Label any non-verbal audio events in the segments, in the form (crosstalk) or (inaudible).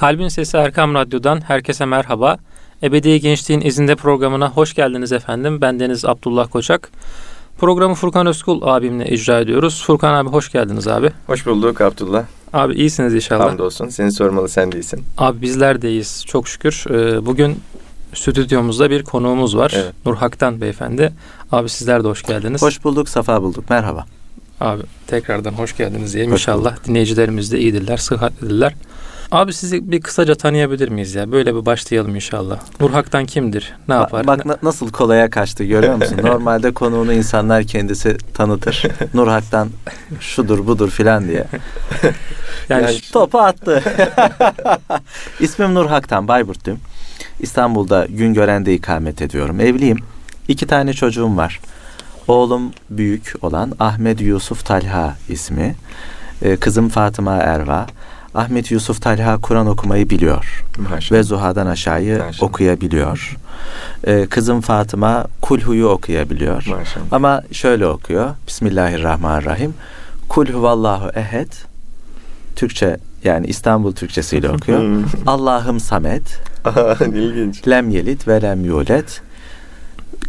Kalbin Sesi Erkam Radyo'dan herkese merhaba. Ebedi Gençliğin izinde programına hoş geldiniz efendim. Ben Deniz Abdullah Koçak. Programı Furkan Özkul abimle icra ediyoruz. Furkan abi hoş geldiniz abi. Hoş bulduk Abdullah. Abi iyisiniz inşallah. Hamdolsun. Seni sormalı sen değilsin. Abi bizler de iyiyiz çok şükür. Ee, bugün stüdyomuzda bir konuğumuz var. Evet. Nur Hak'tan beyefendi. Abi sizler de hoş geldiniz. Hoş bulduk, safa bulduk. Merhaba. Abi tekrardan hoş geldiniz diyeyim. Hoş İnşallah dinleyicilerimiz de iyidirler, sıhhatlidirler. Abi sizi bir kısaca tanıyabilir miyiz ya? Böyle bir başlayalım inşallah. Nur Hak'tan kimdir? Ne yapar? Bak na- nasıl kolaya kaçtı görüyor musun? (laughs) Normalde konuğunu insanlar kendisi tanıtır. Nurhak'tan şudur budur filan diye. (laughs) yani, yani- Topu attı. (laughs) İsmim Nurhak'tan, Bayburtluyum. İstanbul'da Güngören'de ikamet ediyorum. Evliyim. İki tane çocuğum var. Oğlum büyük olan Ahmet Yusuf Talha ismi. Ee, Kızım Fatıma Erva. Ahmet Yusuf Talha Kur'an okumayı biliyor. Maşallah. ve Zuha'dan aşağıyı Maşallah. okuyabiliyor. Ee, kızım Fatıma Kulhu'yu okuyabiliyor. Maşallah. Ama şöyle okuyor. Bismillahirrahmanirrahim. Kul huvallahu ehed. Türkçe yani İstanbul Türkçesiyle okuyor. (laughs) Allah'ım samet. (laughs) İlginç. Lem yelit ve lem yulet.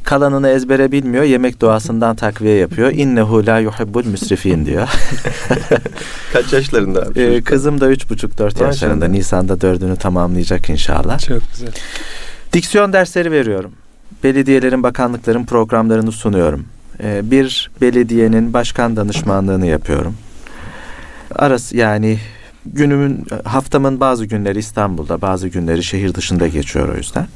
Kalanını ezbere bilmiyor. Yemek duasından takviye yapıyor. (laughs) İnnehu la yuhibbul müsrifin diyor. (laughs) Kaç yaşlarında abi? Ee, kızım da üç buçuk dört yaşlarında. Nisan'da dördünü tamamlayacak inşallah. Çok güzel. Diksiyon dersleri veriyorum. Belediyelerin, bakanlıkların programlarını sunuyorum. Ee, bir belediyenin başkan danışmanlığını yapıyorum. Arası yani günümün, haftamın bazı günleri İstanbul'da, bazı günleri şehir dışında geçiyor o yüzden.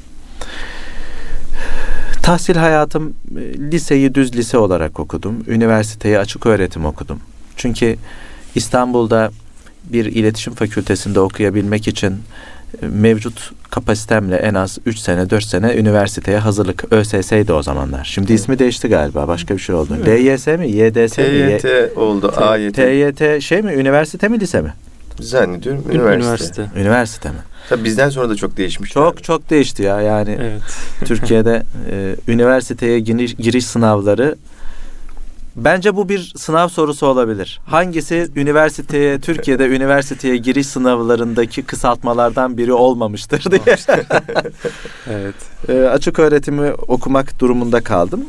Tahsil hayatım e, liseyi düz lise olarak okudum. Üniversiteyi açık öğretim okudum. Çünkü İstanbul'da bir iletişim fakültesinde okuyabilmek için e, mevcut kapasitemle en az 3 sene 4 sene üniversiteye hazırlık ÖSS'ydi o zamanlar. Şimdi ismi değişti galiba başka bir şey oldu. LYS mi YDS mi? TYT oldu. AYT. TYT şey mi üniversite mi lise mi? Zannediyorum Ün- üniversite. Üniversite. Üniversite mi? Tabii bizden sonra da çok değişmiş. Çok çok değişti ya yani Evet. (laughs) Türkiye'de e, üniversiteye giriş, giriş sınavları bence bu bir sınav sorusu olabilir. Hangisi üniversiteye Türkiye'de üniversiteye giriş sınavlarındaki kısaltmalardan biri olmamıştır diye (laughs) Evet. E, açık öğretimi okumak durumunda kaldım.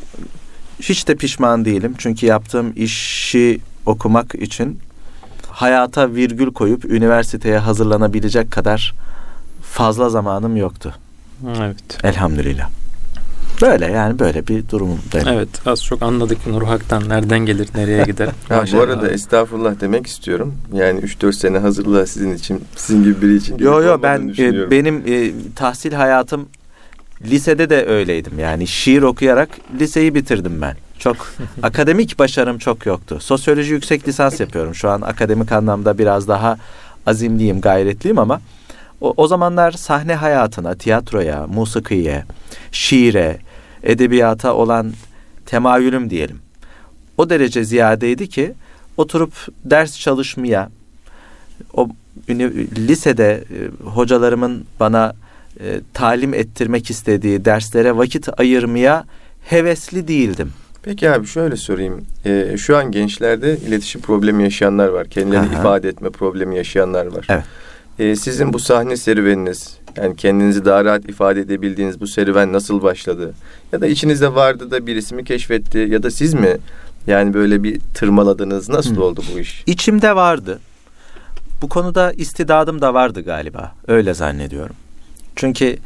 Hiç de pişman değilim çünkü yaptığım işi okumak için hayata virgül koyup üniversiteye hazırlanabilecek kadar fazla zamanım yoktu. Evet. Elhamdülillah. Böyle yani böyle bir durumum benim. Evet. Az çok anladık Nur Hak'tan nereden gelir, nereye gider. (laughs) Ha, bu Maşallah. arada estağfurullah demek istiyorum. Yani 3-4 sene hazırlığa sizin için, sizin gibi biri için. Yo gerek yo olmadığını ben e, benim e, tahsil hayatım lisede de öyleydim. Yani şiir okuyarak liseyi bitirdim ben. Çok (laughs) akademik başarım çok yoktu. Sosyoloji yüksek lisans yapıyorum. Şu an akademik anlamda biraz daha azimliyim, gayretliyim ama o, o zamanlar sahne hayatına, tiyatroya, musikiye, şiire, edebiyata olan temayülüm diyelim. O derece ziyadeydi ki oturup ders çalışmaya, o lisede e, hocalarımın bana e, talim ettirmek istediği derslere vakit ayırmaya hevesli değildim. Peki abi şöyle sorayım. Ee, şu an gençlerde iletişim problemi yaşayanlar var. Kendilerini Aha. ifade etme problemi yaşayanlar var. Evet. Ee, sizin bu sahne serüveniniz, yani kendinizi daha rahat ifade edebildiğiniz bu serüven nasıl başladı? Ya da içinizde vardı da birisi mi keşfetti ya da siz mi yani böyle bir tırmaladınız? Nasıl Hı. oldu bu iş? İçimde vardı. Bu konuda istidadım da vardı galiba. Öyle zannediyorum. Çünkü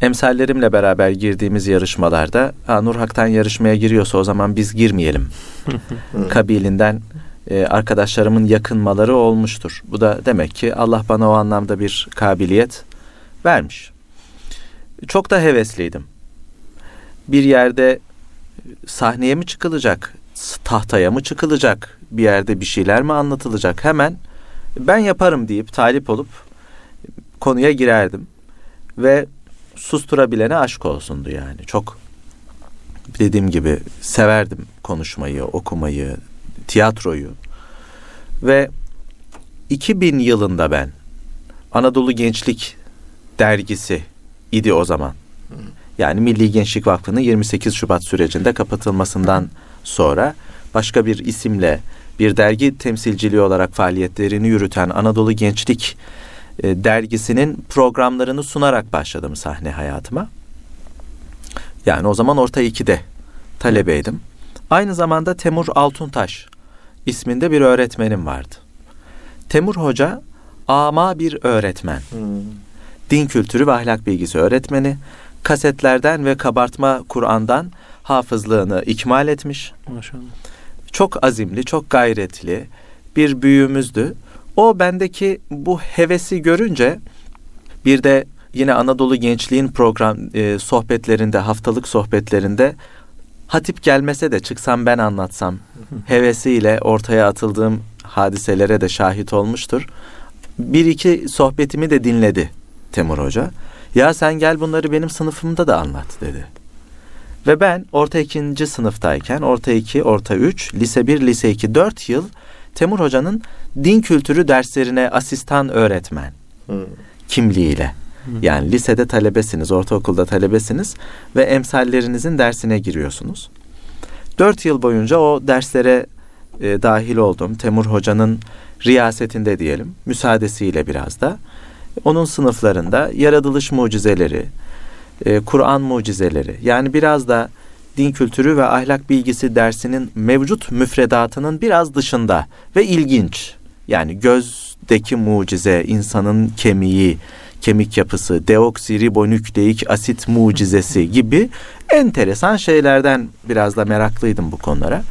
emsallerimle beraber girdiğimiz yarışmalarda Nur Hak'tan yarışmaya giriyorsa o zaman biz girmeyelim (laughs) kabilinden e, arkadaşlarımın yakınmaları olmuştur. Bu da demek ki Allah bana o anlamda bir kabiliyet vermiş. Çok da hevesliydim. Bir yerde sahneye mi çıkılacak, tahtaya mı çıkılacak, bir yerde bir şeyler mi anlatılacak hemen ben yaparım deyip talip olup konuya girerdim. Ve susturabilene aşk olsundu yani. Çok dediğim gibi severdim konuşmayı, okumayı, tiyatroyu. Ve 2000 yılında ben Anadolu Gençlik dergisi idi o zaman. Yani Milli Gençlik Vakfı'nın 28 Şubat sürecinde kapatılmasından sonra başka bir isimle bir dergi temsilciliği olarak faaliyetlerini yürüten Anadolu Gençlik e, dergisinin programlarını sunarak başladım sahne hayatıma. Yani o zaman orta 2'de talebeydim. Aynı zamanda Temur Altuntaş isminde bir öğretmenim vardı. Temur Hoca ama bir öğretmen. Hmm. Din kültürü ve ahlak bilgisi öğretmeni. Kasetlerden ve kabartma Kur'an'dan hafızlığını ikmal etmiş. Maşallah. Çok azimli, çok gayretli bir büyüğümüzdü. O bendeki bu hevesi görünce bir de yine Anadolu Gençliğin program e, sohbetlerinde, haftalık sohbetlerinde hatip gelmese de çıksam ben anlatsam hevesiyle ortaya atıldığım hadiselere de şahit olmuştur. Bir iki sohbetimi de dinledi Temur Hoca. Ya sen gel bunları benim sınıfımda da anlat dedi. Ve ben orta ikinci sınıftayken orta iki, orta üç, lise bir, lise iki, dört yıl Temur Hoca'nın din kültürü derslerine asistan öğretmen Hmm. kimliğiyle. Yani lisede talebesiniz, ortaokulda talebesiniz ve emsallerinizin dersine giriyorsunuz. Dört yıl boyunca o derslere e, dahil oldum. Temur Hoca'nın riyasetinde diyelim, müsaadesiyle biraz da. Onun sınıflarında yaratılış mucizeleri, e, Kur'an mucizeleri, yani biraz da din kültürü ve ahlak bilgisi dersinin mevcut müfredatının biraz dışında ve ilginç. Yani gözdeki mucize, insanın kemiği, kemik yapısı, deoksiribonükleik asit mucizesi gibi enteresan şeylerden biraz da meraklıydım bu konulara.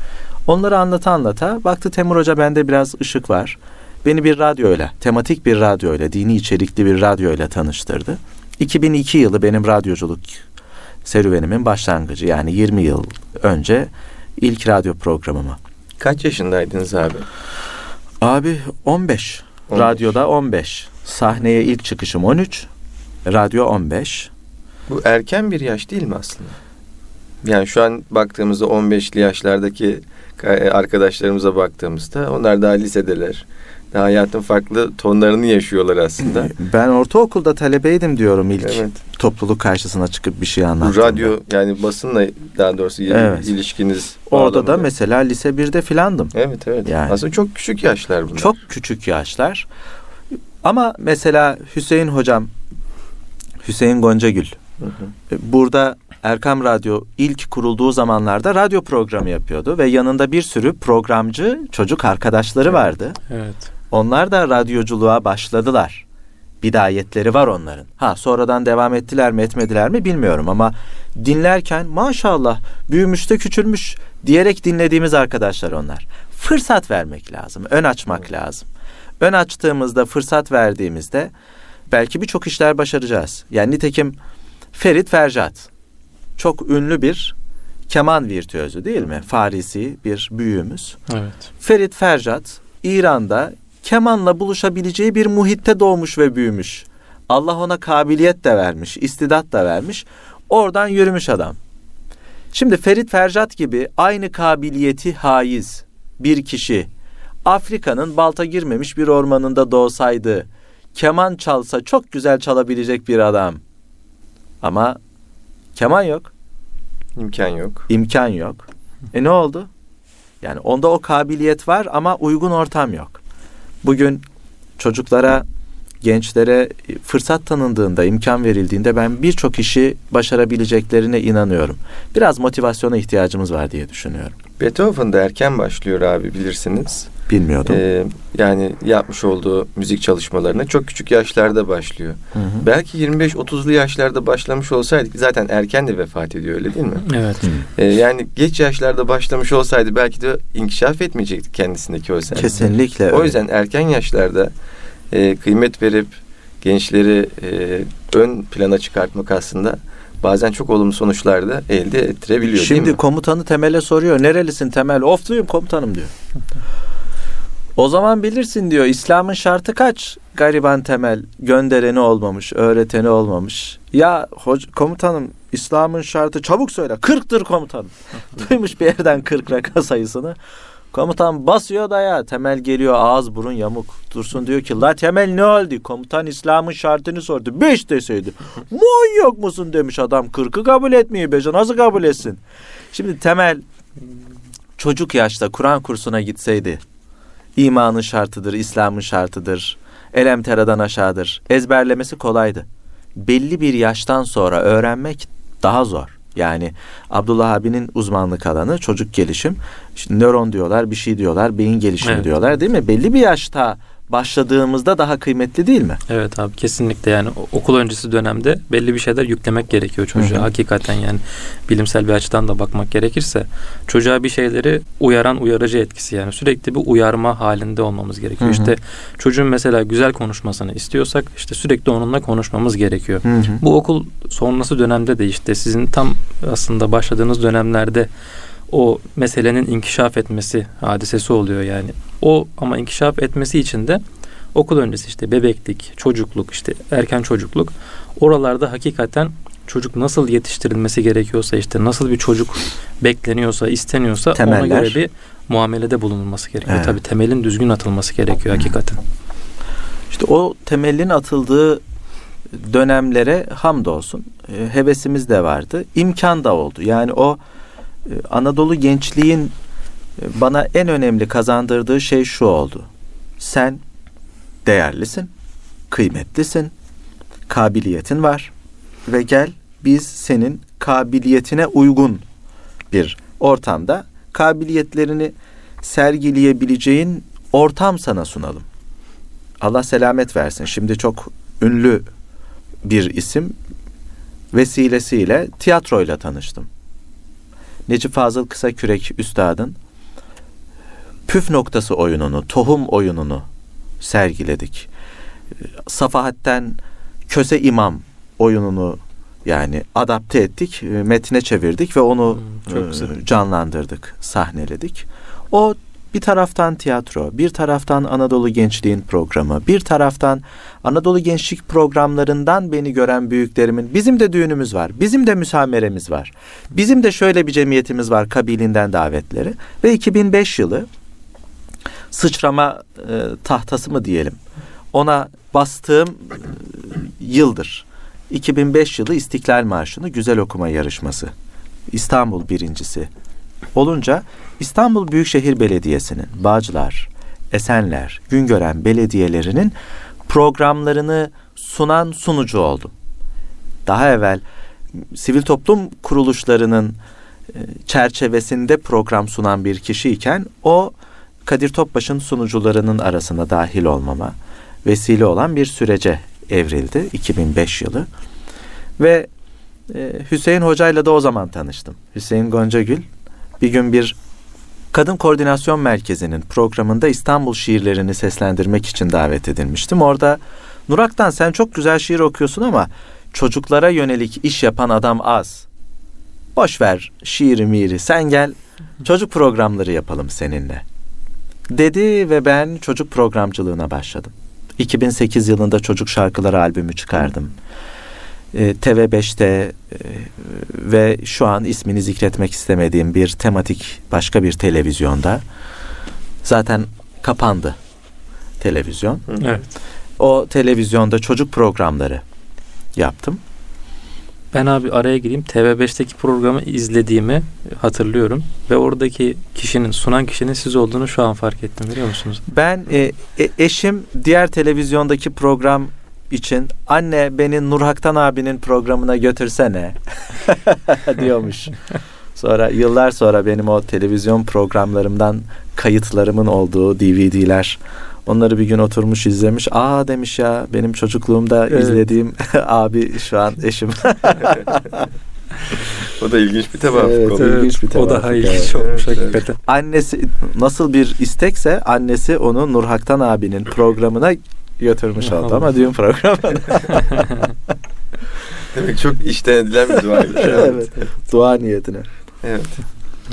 Onları anlata anlata baktı Temur Hoca bende biraz ışık var. Beni bir radyoyla, tematik bir radyoyla, dini içerikli bir radyoyla tanıştırdı. 2002 yılı benim radyoculuk serüvenimin başlangıcı. Yani 20 yıl önce ilk radyo programımı. Kaç yaşındaydınız abi? Abi 15. 15. Radyoda 15. Sahneye ilk çıkışım 13. Radyo 15. Bu erken bir yaş değil mi aslında? Yani şu an baktığımızda 15'li yaşlardaki e, arkadaşlarımıza baktığımızda onlar daha lisedeler. Daha hayatın farklı tonlarını yaşıyorlar aslında. (laughs) Ben ortaokulda talebeydim diyorum ilk evet. topluluk karşısına çıkıp bir şey Bu anlattığımda. radyo yani basınla daha doğrusu Evet. ilişkiniz Orada da bağlamında. mesela lise 1'de filandım. Evet evet. Yani. Aslında çok küçük yaşlar bunlar. Çok küçük yaşlar. Ama mesela Hüseyin hocam, Hüseyin Goncagül Hı hı. e, burada Erkam Radyo ilk kurulduğu zamanlarda radyo programı yapıyordu ve yanında bir sürü programcı çocuk arkadaşları vardı. Evet. Onlar da radyoculuğa başladılar. Bidayetleri var onların. Ha sonradan devam ettiler mi etmediler mi bilmiyorum ama dinlerken maşallah büyümüş de küçülmüş diyerek dinlediğimiz arkadaşlar onlar. Fırsat vermek lazım, ön açmak lazım. Ön açtığımızda, fırsat verdiğimizde belki birçok işler başaracağız. Yani nitekim Ferit Fercat çok ünlü bir keman virtüözü değil mi? Farisi bir büyüğümüz. Evet. Ferit Fercat İran'da kemanla buluşabileceği bir muhitte doğmuş ve büyümüş. Allah ona kabiliyet de vermiş, istidat da vermiş. Oradan yürümüş adam. Şimdi Ferit Fercat gibi aynı kabiliyeti haiz bir kişi Afrika'nın balta girmemiş bir ormanında doğsaydı, keman çalsa çok güzel çalabilecek bir adam. Ama keman yok, İmkan yok. imkan yok. E ne oldu? Yani onda o kabiliyet var ama uygun ortam yok. Bugün çocuklara, gençlere fırsat tanındığında, imkan verildiğinde ben birçok işi başarabileceklerine inanıyorum. Biraz motivasyona ihtiyacımız var diye düşünüyorum. Beethoven da erken başlıyor abi bilirsiniz. Bilmiyordum. Ee, yani yapmış olduğu müzik çalışmalarına çok küçük yaşlarda başlıyor. Hı hı. Belki 25-30'lu yaşlarda başlamış olsaydı zaten erken de vefat ediyor öyle değil mi? Evet. Ee, yani geç yaşlarda başlamış olsaydı belki de inkişaf etmeyecekti kendisindeki o sen. Kesinlikle O öyle. yüzden erken yaşlarda e, kıymet verip gençleri e, ön plana çıkartmak aslında bazen çok olumlu sonuçlar da elde ettirebiliyor değil Şimdi mi? komutanı Temel'e soruyor. Nerelisin Temel? Ofluyum komutanım diyor. O zaman bilirsin diyor. İslam'ın şartı kaç? Gariban Temel göndereni olmamış, öğreteni olmamış. Ya hoc- komutanım İslam'ın şartı çabuk söyle. 40'tır komutanım. (laughs) Duymuş bir yerden 40 raka sayısını. Komutan basıyor da ya Temel geliyor ağız burun yamuk. Dursun diyor ki la Temel ne oldu? Komutan İslam'ın şartını sordu. Beş deseydi. (laughs) Manyak musun demiş adam. 40'ı kabul etmiyor. Beşi nasıl kabul etsin? Şimdi Temel çocuk yaşta Kur'an kursuna gitseydi imanın şartıdır, İslam'ın şartıdır. Elem teradan aşağıdır. Ezberlemesi kolaydı. Belli bir yaştan sonra öğrenmek daha zor. Yani Abdullah abinin uzmanlık alanı çocuk gelişim. İşte nöron diyorlar, bir şey diyorlar, beyin gelişimi Evet. diyorlar değil mi? Belli bir yaşta başladığımızda daha kıymetli değil mi? Evet abi kesinlikle yani okul öncesi dönemde belli bir şeyler yüklemek gerekiyor çocuğa. Hı hı. Hakikaten yani bilimsel bir açıdan da bakmak gerekirse çocuğa bir şeyleri uyaran uyarıcı etkisi yani sürekli bir uyarma halinde olmamız gerekiyor. Hı hı. İşte çocuğun mesela güzel konuşmasını istiyorsak işte sürekli onunla konuşmamız gerekiyor. Hı hı. Bu okul sonrası dönemde de işte sizin tam aslında başladığınız dönemlerde o meselenin inkişaf etmesi hadisesi oluyor yani. O ama inkişaf etmesi için de okul öncesi işte bebeklik, çocukluk, işte erken çocukluk oralarda hakikaten çocuk nasıl yetiştirilmesi gerekiyorsa işte nasıl bir çocuk bekleniyorsa, isteniyorsa ona Temeller. göre bir muamelede bulunulması gerekiyor. Evet. Tabii temelin düzgün atılması gerekiyor hakikaten. İşte o temelin atıldığı dönemlere hamdolsun e, hevesimiz de vardı. İmkan da oldu. Yani o Anadolu gençliğin e, bana en önemli kazandırdığı şey şu oldu. Sen değerlisin, kıymetlisin, kabiliyetin var ve gel biz senin kabiliyetine uygun bir ortamda kabiliyetlerini sergileyebileceğin ortam sana sunalım. Allah selamet versin. Şimdi çok ünlü bir isim vesilesiyle tiyatroyla tanıştım. Necip Fazıl Kısakürek Üstad'ın püf noktası oyununu, tohum oyununu sergiledik. Safahat'ten Köse İmam oyununu yani adapte ettik, metne çevirdik ve onu Hmm, çok e, canlandırdık, sahneledik. O bir taraftan tiyatro, bir taraftan Anadolu Gençliğin programı, bir taraftan Anadolu Gençlik programlarından beni gören büyüklerimin bizim de düğünümüz var, bizim de müsameremiz var, bizim de şöyle bir cemiyetimiz var kabilinden davetleri ve 2005 yılı sıçrama e, tahtası mı diyelim ona bastığım e, yıldır. 2005 yılı İstiklal Marşı'nı güzel okuma yarışması. İstanbul birincisi olunca İstanbul Büyükşehir Belediyesi'nin Bağcılar, Esenler, Güngören belediyelerinin programlarını sunan sunucu oldum. Daha evvel sivil toplum kuruluşlarının e, çerçevesinde program sunan bir kişiyken o Kadir Topbaş'ın sunucularının arasına dahil olmama vesile olan bir sürece evrildi 2005 yılı. Ve e, Hüseyin Hoca'yla da o zaman tanıştım. Hüseyin Goncagül bir gün bir Kadın Koordinasyon Merkezi'nin programında İstanbul şiirlerini seslendirmek için davet edilmiştim. Orada Nurak'tan sen çok güzel şiir okuyorsun ama çocuklara yönelik iş yapan adam az. Boş ver şiiri miri sen gel çocuk programları yapalım seninle. Dedi ve ben çocuk programcılığına başladım. 2008 yılında Çocuk Şarkıları albümü çıkardım. E, TV5'te e, ve şu an ismini zikretmek istemediğim bir tematik başka bir televizyonda zaten kapandı televizyon. Evet. O televizyonda çocuk programları yaptım. Ben abi araya gireyim. TV5'teki programı izlediğimi hatırlıyorum ve oradaki kişinin sunan kişinin siz olduğunu şu an fark ettim biliyor musunuz? Ben e, e- eşim diğer televizyondaki program için anne beni Nurhaktan abinin programına götürsene (laughs) diyormuş. Sonra yıllar sonra benim o televizyon programlarımdan kayıtlarımın olduğu DVD'ler onları bir gün oturmuş izlemiş. Aa demiş ya benim çocukluğumda Evet. izlediğim (laughs) abi şu an eşim. (laughs) O da ilginç bir tevafuk Evet, oluyor. evet. ilginç bir o tevafuk, daha ilginç evet. olmuş Evet, hakikaten. Annesi nasıl bir istekse annesi onu Nurhaktan abinin programına götürmüş (laughs) oldu ama düğün programına. (laughs) Demek çok içten edilen bir duaymış. (laughs) evet. Dua niyetine. Evet.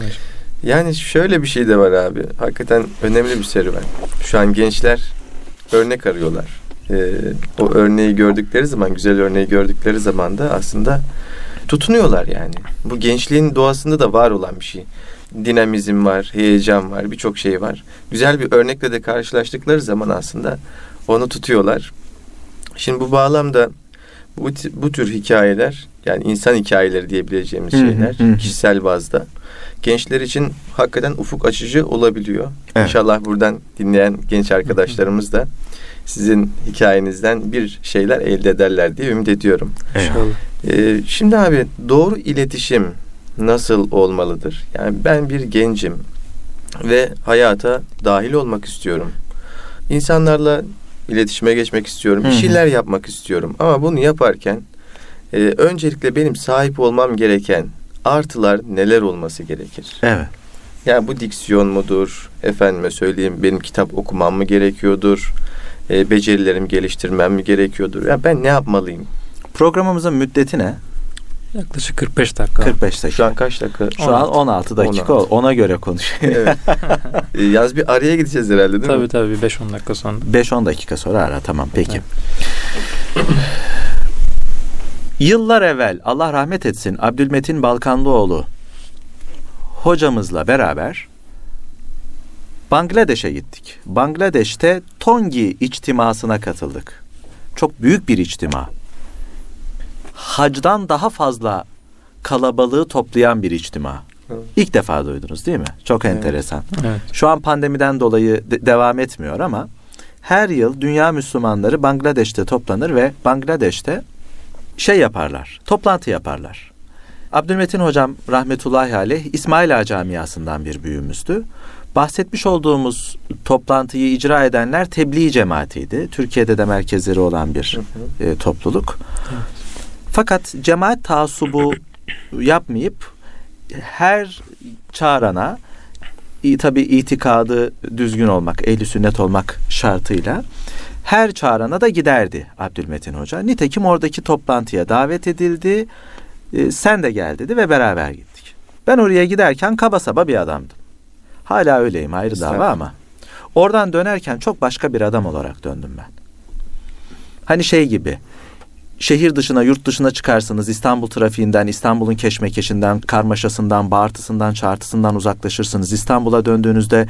Evet. Yani şöyle bir şey de var abi. Hakikaten önemli bir serüven. Şu an gençler örnek arıyorlar. Ee, o örneği gördükleri zaman, güzel örneği gördükleri zaman da aslında tutunuyorlar yani. Bu gençliğin doğasında da var olan bir şey. Dinamizm var, heyecan var, birçok şey var. Güzel bir örnekle de karşılaştıkları zaman aslında onu tutuyorlar. Şimdi bu bağlamda bu, bu tür hikayeler yani insan hikayeleri diyebileceğimiz şeyler hı hı. kişisel bazda gençler için hakikaten ufuk açıcı olabiliyor. Evet. İnşallah buradan dinleyen genç arkadaşlarımız da sizin hikayenizden bir şeyler elde ederler diye ümit ediyorum. İnşallah. Ee, şimdi abi doğru iletişim nasıl olmalıdır? Yani ben bir gencim ve hayata dahil olmak istiyorum. İnsanlarla iletişime geçmek istiyorum. Bir şeyler yapmak istiyorum. Ama bunu yaparken e, öncelikle benim sahip olmam gereken artılar neler olması gerekir? Evet. Yani bu diksiyon mudur? Efendime söyleyeyim benim kitap okumam mı gerekiyordur? E, becerilerimi geliştirmem mi gerekiyordur? Ya ben ne yapmalıyım? Programımızın müddeti ne? Yaklaşık 45 dakika. 45 dakika. Şu an kaç dakika? Şu an 16 dakika. 16. Ona göre konuşuyor. evet. (laughs) E, Yalnız bir araya gideceğiz herhalde değil Tabii mi? tabii 5-10 dakika sonra. 5-10 dakika sonra ara tamam peki. Yıllar evvel Allah rahmet etsin Abdülmetin Balkanlıoğlu hocamızla beraber Bangladeş'e gittik. Bangladeş'te Tongi içtimasına katıldık. Çok büyük bir içtima. Hacdan daha fazla kalabalığı toplayan bir içtima. Evet. İlk defa duydunuz değil mi? Çok Evet. enteresan. Evet. Şu an pandemiden dolayı de- devam etmiyor ama her yıl dünya Müslümanları Bangladeş'te toplanır ve Bangladeş'te şey yaparlar, toplantı yaparlar. Abdülmetin hocam rahmetullahi aleyh İsmaila camiasından bir büyüğümüzdü. Bahsetmiş olduğumuz toplantıyı icra edenler tebliğ cemaatiydi. Türkiye'de de merkezleri olan bir Hı hı. e, topluluk. Fakat cemaat taassubu yapmayıp her çağrana tabi itikadı düzgün olmak, ehli sünnet olmak şartıyla her çağrana da giderdi Abdülmetin Hoca. Nitekim oradaki toplantıya davet edildi. E, sen de gel dedi ve beraber gittik. Ben oraya giderken kaba saba bir adamdım. Hala öyleyim ayrı dava ama. Oradan dönerken çok başka bir adam olarak döndüm ben. Hani şey gibi şehir dışına, yurt dışına çıkarsınız. İstanbul trafiğinden, İstanbul'un keşmekeşinden, karmaşasından, bağırtısından, çağırtısından uzaklaşırsınız. İstanbul'a döndüğünüzde,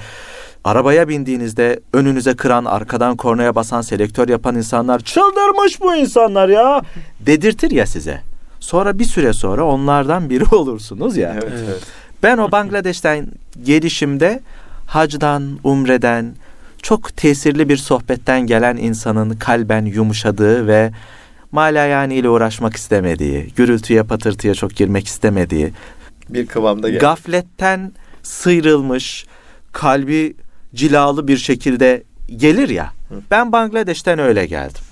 arabaya bindiğinizde önünüze kıran, arkadan kornaya basan, selektör yapan insanlar çıldırmış bu insanlar ya dedirtir ya size. Sonra bir süre sonra onlardan biri (laughs) olursunuz ya. Evet. evet. Ben o Bangladeş'ten gelişimde hacdan, umreden çok tesirli bir sohbetten gelen insanın kalben yumuşadığı ve malayani ile uğraşmak istemediği, gürültüye patırtıya çok girmek istemediği, Bir kıvamda gel. gafletten sıyrılmış, kalbi cilalı bir şekilde gelir ya. Hı. Ben Bangladeş'ten öyle geldim.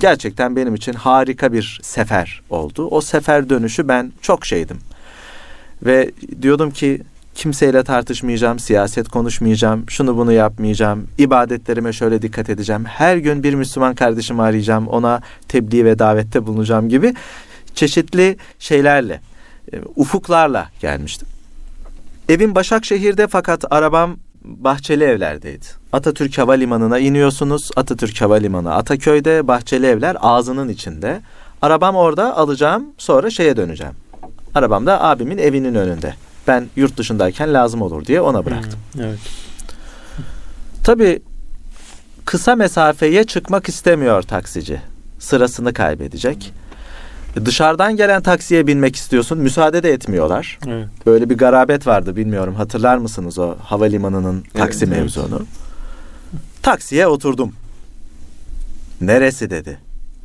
Gerçekten benim için harika bir sefer oldu. O sefer dönüşü ben çok şeydim. Ve diyordum ki kimseyle tartışmayacağım, siyaset konuşmayacağım, şunu bunu yapmayacağım, ibadetlerime şöyle dikkat edeceğim. Her gün bir Müslüman kardeşimi arayacağım, ona tebliğ ve davette bulunacağım gibi çeşitli şeylerle, e, ufuklarla gelmiştim. Evim Başakşehir'de fakat arabam Bahçeli Evler'deydi. Atatürk Havalimanı'na iniyorsunuz. Atatürk Havalimanı Ataköy'de, Bahçeli Evler ağzının içinde. Arabam orada alacağım, sonra şeye döneceğim. Arabam da abimin evinin önünde. Ben yurt dışındayken lazım olur diye ona bıraktım. Hı, Evet. Tabii kısa mesafeye çıkmak istemiyor taksici. Sırasını kaybedecek. Dışarıdan gelen taksiye binmek istiyorsun. Müsaade de etmiyorlar. Evet. Böyle bir garabet vardı bilmiyorum. Hatırlar mısınız o havalimanının taksi Evet, evet. mevzunu? Taksiye oturdum. Neresi dedi.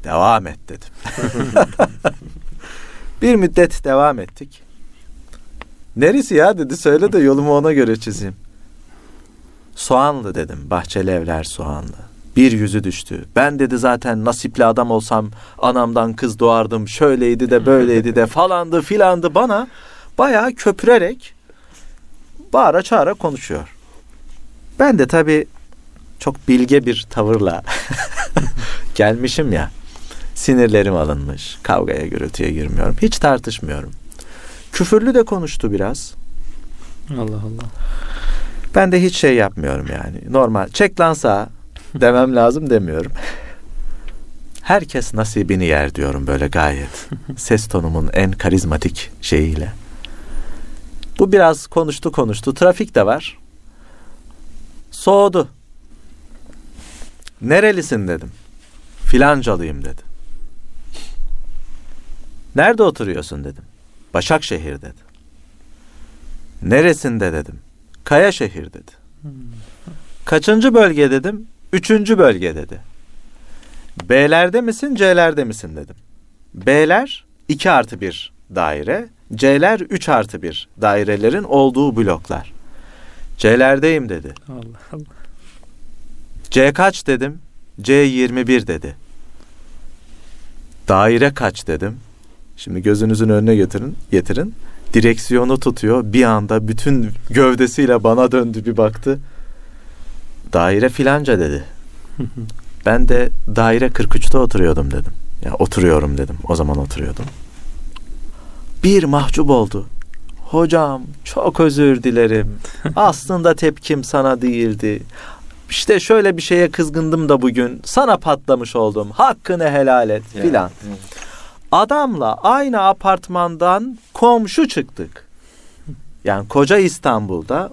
Devam et dedim. (laughs) bir müddet devam ettik. Neresi ya dedi. Söyle de yolumu ona göre çizeyim. Soğanlı dedim. Bahçeli evler soğanlı. Bir yüzü düştü. Ben dedi zaten nasipli adam olsam anamdan kız doğardım. Şöyleydi de böyleydi de falandı filandı bana bayağı köpürerek bağıra çağıra konuşuyor. Ben de tabii çok bilge bir tavırla (laughs) gelmişim ya. Sinirlerim alınmış. Kavgaya gürültüye girmiyorum. Hiç tartışmıyorum. Küfürlü de konuştu biraz. Allah Allah. Ben de hiç şey yapmıyorum yani. Normal. Çek lan sağa demem lazım demiyorum. Herkes nasibini yer diyorum böyle gayet. (laughs) Ses tonumun en karizmatik şeyiyle. Bu biraz konuştu konuştu. Trafik de var. Soğudu. Nerelisin dedim. Filancalıyım dedi. Nerede oturuyorsun dedim. Başakşehir dedi. Neresinde dedim. Kayaşehir dedi. Kaçıncı bölge dedim. Üçüncü bölge dedi. B'lerde misin C'lerde misin dedim. B'ler 2 artı 1 daire. C'ler 3 artı 1 dairelerin olduğu bloklar. C'lerdeyim dedi. Allah Allah. C kaç dedim. C 21 dedi. Daire kaç dedim. Şimdi gözünüzün önüne getirin, getirin. Direksiyonu tutuyor. Bir anda bütün gövdesiyle bana döndü bir baktı. Daire filanca dedi. (laughs) Ben de daire 43'te oturuyordum dedim. Ya oturuyorum dedim. O zaman oturuyordum. Bir mahcup oldu. Hocam çok özür dilerim. (laughs) Aslında tepkim sana değildi. İşte şöyle bir şeye kızgındım da bugün. Sana patlamış oldum. Hakkını helal et Yani, filan. evet. Adamla aynı apartmandan komşu çıktık. Yani koca İstanbul'da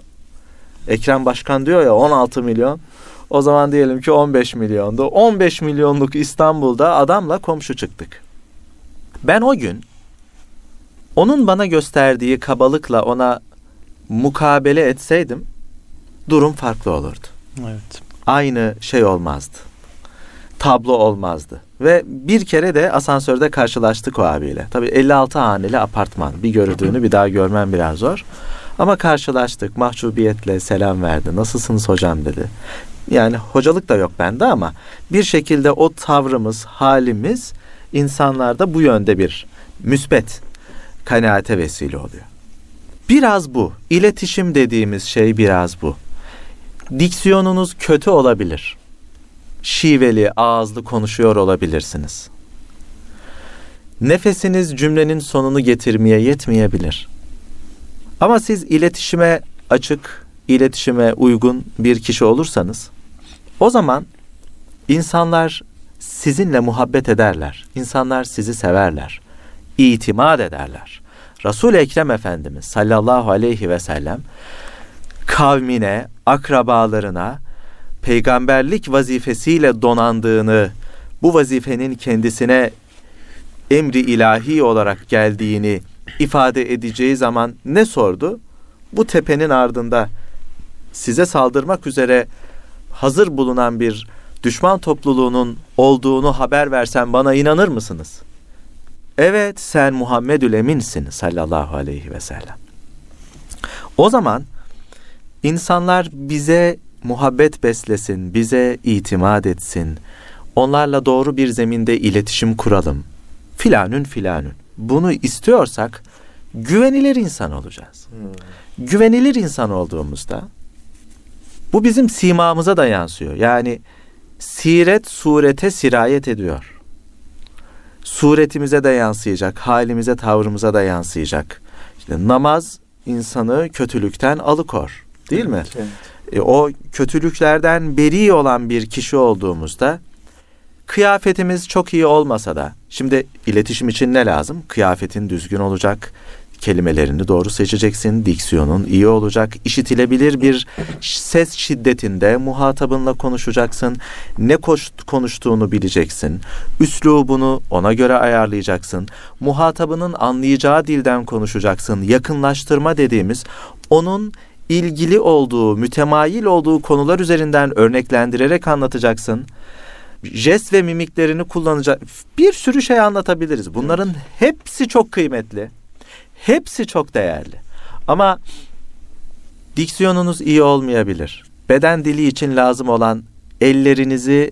Ekrem Başkan diyor ya 16 milyon. O zaman diyelim ki 15 milyondu. 15 milyonluk İstanbul'da adamla komşu çıktık. Ben o gün onun bana gösterdiği kabalıkla ona mukabele etseydim durum farklı olurdu Evet. aynı şey olmazdı. Tablo olmazdı. Ve bir kere de asansörde karşılaştık o abiyle. Tabii 56 haneli apartman. Bir gördüğünü bir daha görmem biraz zor. Ama karşılaştık. Mahcubiyetle selam verdi. Nasılsınız hocam dedi. Yani hocalık da yok bende ama bir şekilde o tavrımız, halimiz insanlarda bu yönde bir müspet kanaate vesile oluyor. Biraz bu. İletişim dediğimiz şey biraz bu. Diksiyonunuz kötü olabilir. Şiveli, ağızlı konuşuyor olabilirsiniz. Nefesiniz cümlenin sonunu getirmeye yetmeyebilir. Ama siz iletişime açık, iletişime uygun bir kişi olursanız o zaman insanlar sizinle muhabbet ederler. İnsanlar sizi severler. itimat ederler. Resul-i Ekrem Efendimiz sallallahu aleyhi ve sellem kavmine, akrabalarına peygamberlik vazifesiyle donandığını, bu vazifenin kendisine emri ilahi olarak geldiğini ifade edeceği zaman ne sordu? Bu tepenin ardında size saldırmak üzere hazır bulunan bir düşman topluluğunun olduğunu haber versen bana inanır mısınız? Evet sen Muhammedül Emin'sin sallallahu aleyhi ve sellem. O zaman insanlar bize muhabbet beslesin, bize itimat etsin. Onlarla doğru bir zeminde iletişim kuralım. Filanün filanün. Bunu istiyorsak güvenilir insan olacağız. Hmm. Güvenilir insan olduğumuzda bu bizim simamıza da yansıyor. Yani siret surete sirayet ediyor. Suretimize de yansıyacak, halimize, tavrımıza da yansıyacak. İşte namaz insanı kötülükten alıkor. Değil mi? Evet. E, o kötülüklerden beri olan bir kişi olduğumuzda kıyafetimiz çok iyi olmasa da şimdi iletişim için ne lazım? Kıyafetin düzgün olacak, kelimelerini doğru seçeceksin, diksiyonun iyi olacak, işitilebilir bir ses şiddetinde muhatabınla konuşacaksın, ne konuştuğunu bileceksin, üslubunu ona göre ayarlayacaksın, muhatabının anlayacağı dilden konuşacaksın, yakınlaştırma dediğimiz onun ilgili olduğu, mütemayil olduğu konular üzerinden örneklendirerek anlatacaksın. Jest ve mimiklerini kullanacak. Bir sürü şey anlatabiliriz. Bunların hepsi çok kıymetli. Hepsi çok değerli. Ama diksiyonunuz iyi olmayabilir. Beden dili için lazım olan ellerinizi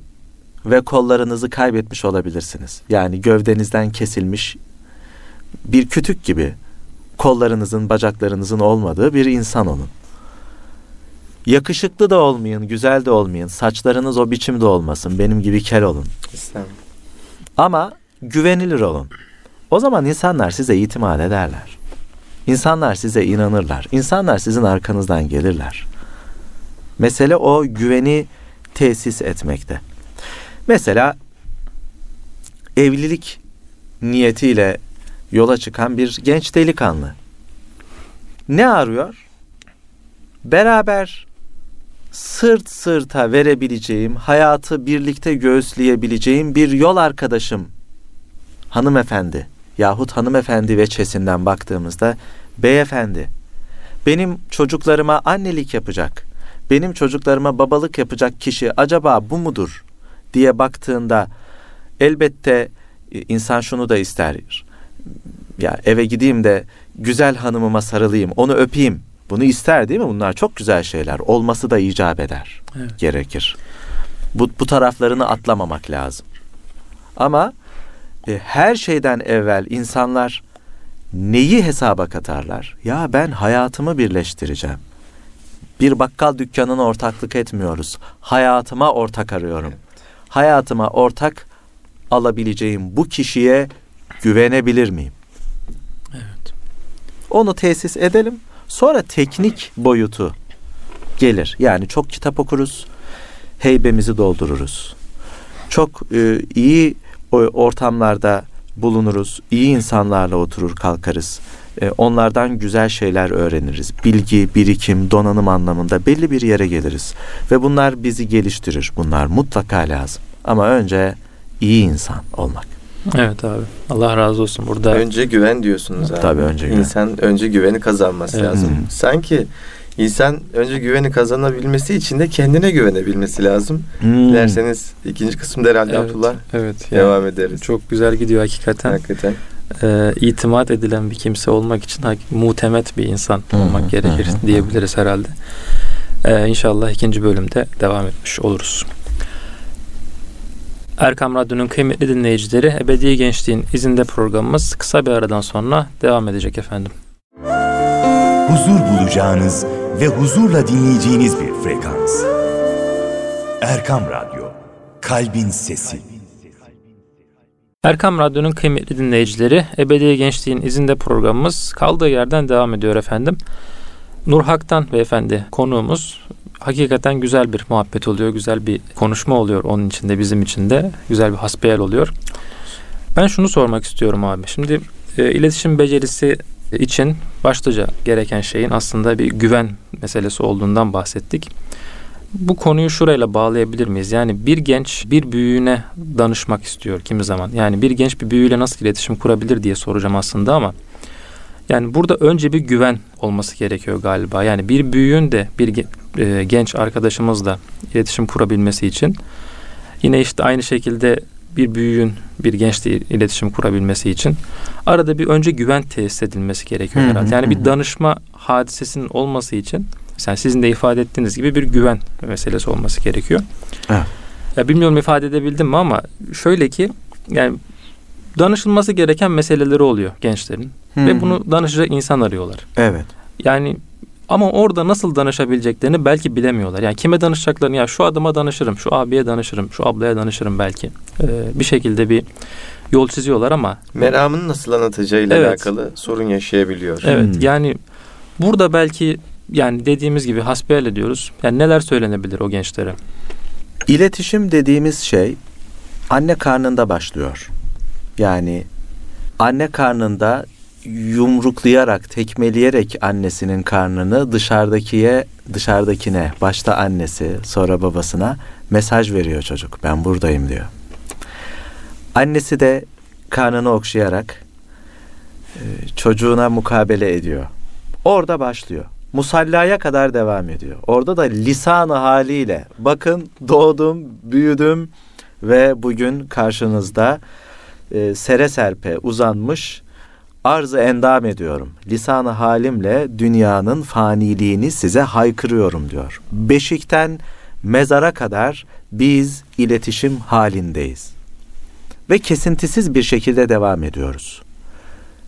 ve kollarınızı kaybetmiş olabilirsiniz. Yani gövdenizden kesilmiş bir kütük gibi kollarınızın, bacaklarınızın olmadığı bir insan olun. Yakışıklı da olmayın, güzel de olmayın. Saçlarınız o biçimde olmasın. Benim gibi kel olun. İslam. Ama güvenilir olun. O zaman insanlar size itimat ederler. İnsanlar size inanırlar. İnsanlar sizin arkanızdan gelirler. Mesele o güveni tesis etmekte. Mesela evlilik niyetiyle yola çıkan bir genç delikanlı. Ne arıyor? Beraber sırt sırta verebileceğim, hayatı birlikte göğüsleyebileceğim bir yol arkadaşım hanımefendi yahut hanımefendi veçesinden baktığımızda beyefendi benim çocuklarıma annelik yapacak, benim çocuklarıma babalık yapacak kişi acaba bu mudur diye baktığında elbette e, insan şunu da ister. Ya eve gideyim de güzel hanımıma sarılayım, onu öpeyim. Bunu ister değil mi? Bunlar çok güzel şeyler. Olması da icap eder. Evet. Gerekir. Bu, bu taraflarını atlamamak lazım. Ama e, her şeyden evvel insanlar neyi hesaba katarlar? Ya ben hayatımı birleştireceğim. Bir bakkal dükkanına ortaklık etmiyoruz. Hayatıma ortak arıyorum. Evet. Hayatıma ortak alabileceğim bu kişiye güvenebilir miyim? Evet. Onu tesis edelim. Sonra teknik boyutu gelir. Yani çok kitap okuruz. Heybemizi doldururuz. Çok e, iyi ortamlarda bulunuruz. iyi insanlarla oturur kalkarız. E, onlardan güzel şeyler öğreniriz. Bilgi, birikim, donanım anlamında belli bir yere geliriz. Ve bunlar bizi geliştirir. Bunlar mutlaka lazım. Ama önce iyi insan olmak. Evet abi. Allah razı olsun. Burada önce güven diyorsunuz abi. Tabii önce güven. İnsan önce güveni kazanması evet. lazım. Hmm. Sanki insan önce güveni kazanabilmesi için de kendine güvenebilmesi lazım. Hmm. Dilerseniz ikinci kısımda herhalde evet, Abdullah evet, yani devam ederiz. Çok güzel gidiyor hakikaten. Hakikaten. Ee, itimat edilen bir kimse olmak için mutemet bir insan olmak hmm. gerekir hmm. diyebiliriz herhalde. Ee, inşallah ikinci bölümde devam etmiş oluruz. Erkam Radyo'nun kıymetli dinleyicileri Ebedi Gençliğin izinde programımız kısa bir aradan sonra devam edecek efendim. Huzur bulacağınız ve huzurla dinleyeceğiniz bir frekans. Erkam Radyo, Kalbin Sesi. Erkam Radyo'nun kıymetli dinleyicileri Ebedi Gençliğin izinde programımız kaldığı yerden devam ediyor efendim. Nurhak'tan beyefendi konuğumuz hakikaten güzel bir muhabbet oluyor. Güzel bir konuşma oluyor onun içinde bizim için de. Güzel bir hasbihal oluyor. Ben şunu sormak istiyorum abi. Şimdi e, iletişim becerisi için başlıca gereken şeyin aslında bir güven meselesi olduğundan bahsettik. Bu konuyu şurayla bağlayabilir miyiz? Yani bir genç bir büyüğüne danışmak istiyor kimi zaman. Yani bir genç bir büyüğüyle nasıl iletişim kurabilir diye soracağım aslında ama yani burada önce bir güven olması gerekiyor galiba. Yani bir büyüğün de bir e, genç arkadaşımızla iletişim kurabilmesi için yine işte aynı şekilde bir büyüğün bir gençle iletişim kurabilmesi için arada bir önce güven tesis edilmesi gerekiyor herhalde. Yani bir danışma hadisesinin olması için yani sizin de ifade ettiğiniz gibi bir güven meselesi olması gerekiyor. Evet. Ya bilmiyorum ifade edebildim mi ama şöyle ki yani danışılması gereken meseleleri oluyor gençlerin hı ve bunu danışacak insan arıyorlar. Evet. Yani ama orada nasıl danışabileceklerini belki bilemiyorlar. Yani kime danışacaklarını ya şu adama danışırım, şu abiye danışırım, şu ablaya danışırım belki. Ee, bir şekilde bir yol çiziyorlar ama meramını nasıl anlatacağıyla evet. alakalı sorun yaşayabiliyor. Evet. Hmm. Yani burada belki yani dediğimiz gibi hasbihal ediyoruz. Yani neler söylenebilir o gençlere? İletişim dediğimiz şey anne karnında başlıyor. Yani anne karnında yumruklayarak, tekmeleyerek annesinin karnını dışarıdakiye, dışarıdakine, başta annesi, sonra babasına mesaj veriyor çocuk. Ben buradayım diyor. Annesi de karnını okşayarak e, çocuğuna mukabele ediyor. Orada başlıyor. Musallaya kadar devam ediyor. Orada da lisanı haliyle bakın doğdum, büyüdüm ve bugün karşınızda e, sere serpe uzanmış arzı endam ediyorum. Lisanı halimle dünyanın faniliğini size haykırıyorum diyor. Beşikten mezara kadar biz iletişim halindeyiz. Ve kesintisiz bir şekilde devam ediyoruz.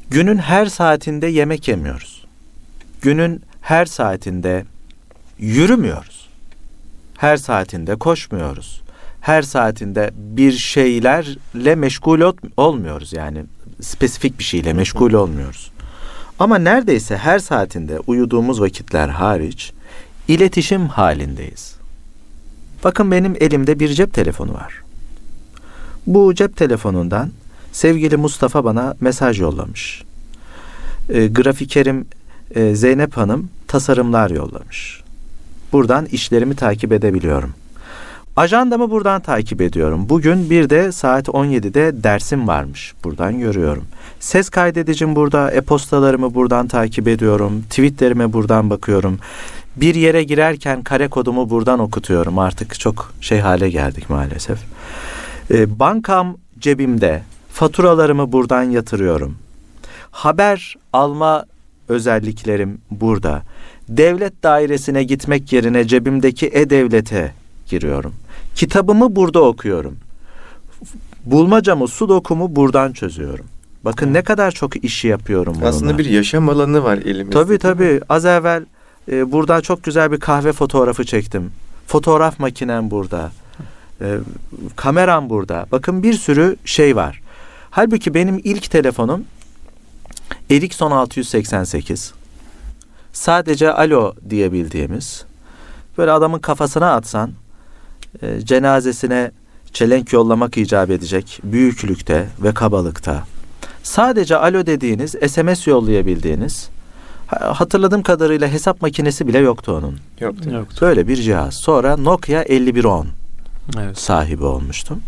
Günün her saatinde yemek yemiyoruz. Günün her saatinde yürümüyoruz. Her saatinde koşmuyoruz. Her saatinde bir şeylerle meşgul olmuyoruz yani spesifik bir şeyle meşgul olmuyoruz. Ama neredeyse her saatinde uyuduğumuz vakitler hariç iletişim halindeyiz. Bakın benim elimde bir cep telefonu var. Bu cep telefonundan sevgili Mustafa bana mesaj yollamış. E, grafikerim e, Zeynep Hanım tasarımlar yollamış. Buradan işlerimi takip edebiliyorum. Ajandamı buradan takip ediyorum. Bugün bir de saat 17'de dersim varmış. Buradan görüyorum. Ses kaydedicim burada, e-postalarımı buradan takip ediyorum. Tweetlerime buradan bakıyorum. Bir yere girerken kare kodumu buradan okutuyorum. Artık çok şey hale geldik maalesef. E, bankam cebimde. Faturalarımı buradan yatırıyorum. Haber alma özelliklerim burada. Devlet dairesine gitmek yerine cebimdeki e-devlete giriyorum. Kitabımı burada okuyorum. Bulmacamı, sudokumu buradan çözüyorum. Bakın ne kadar çok işi yapıyorum bununla. Aslında bir yaşam alanı var elimizde. Tabii tabii. Az evvel e, buradan çok güzel bir kahve fotoğrafı çektim. Fotoğraf makinem burada. E, kameram burada. Bakın bir sürü şey var. Halbuki benim ilk telefonum Ericsson 688. Sadece alo diyebildiğimiz. Böyle adamın kafasına atsan e, cenazesine çelenk yollamak icap edecek büyüklükte ve kabalıkta. Sadece alo dediğiniz SMS yollayabildiğiniz hatırladığım kadarıyla hesap makinesi bile yoktu onun. Yoktu. Yoktu. Böyle bir cihaz. Sonra Nokia 5110 Evet. sahibi olmuştum.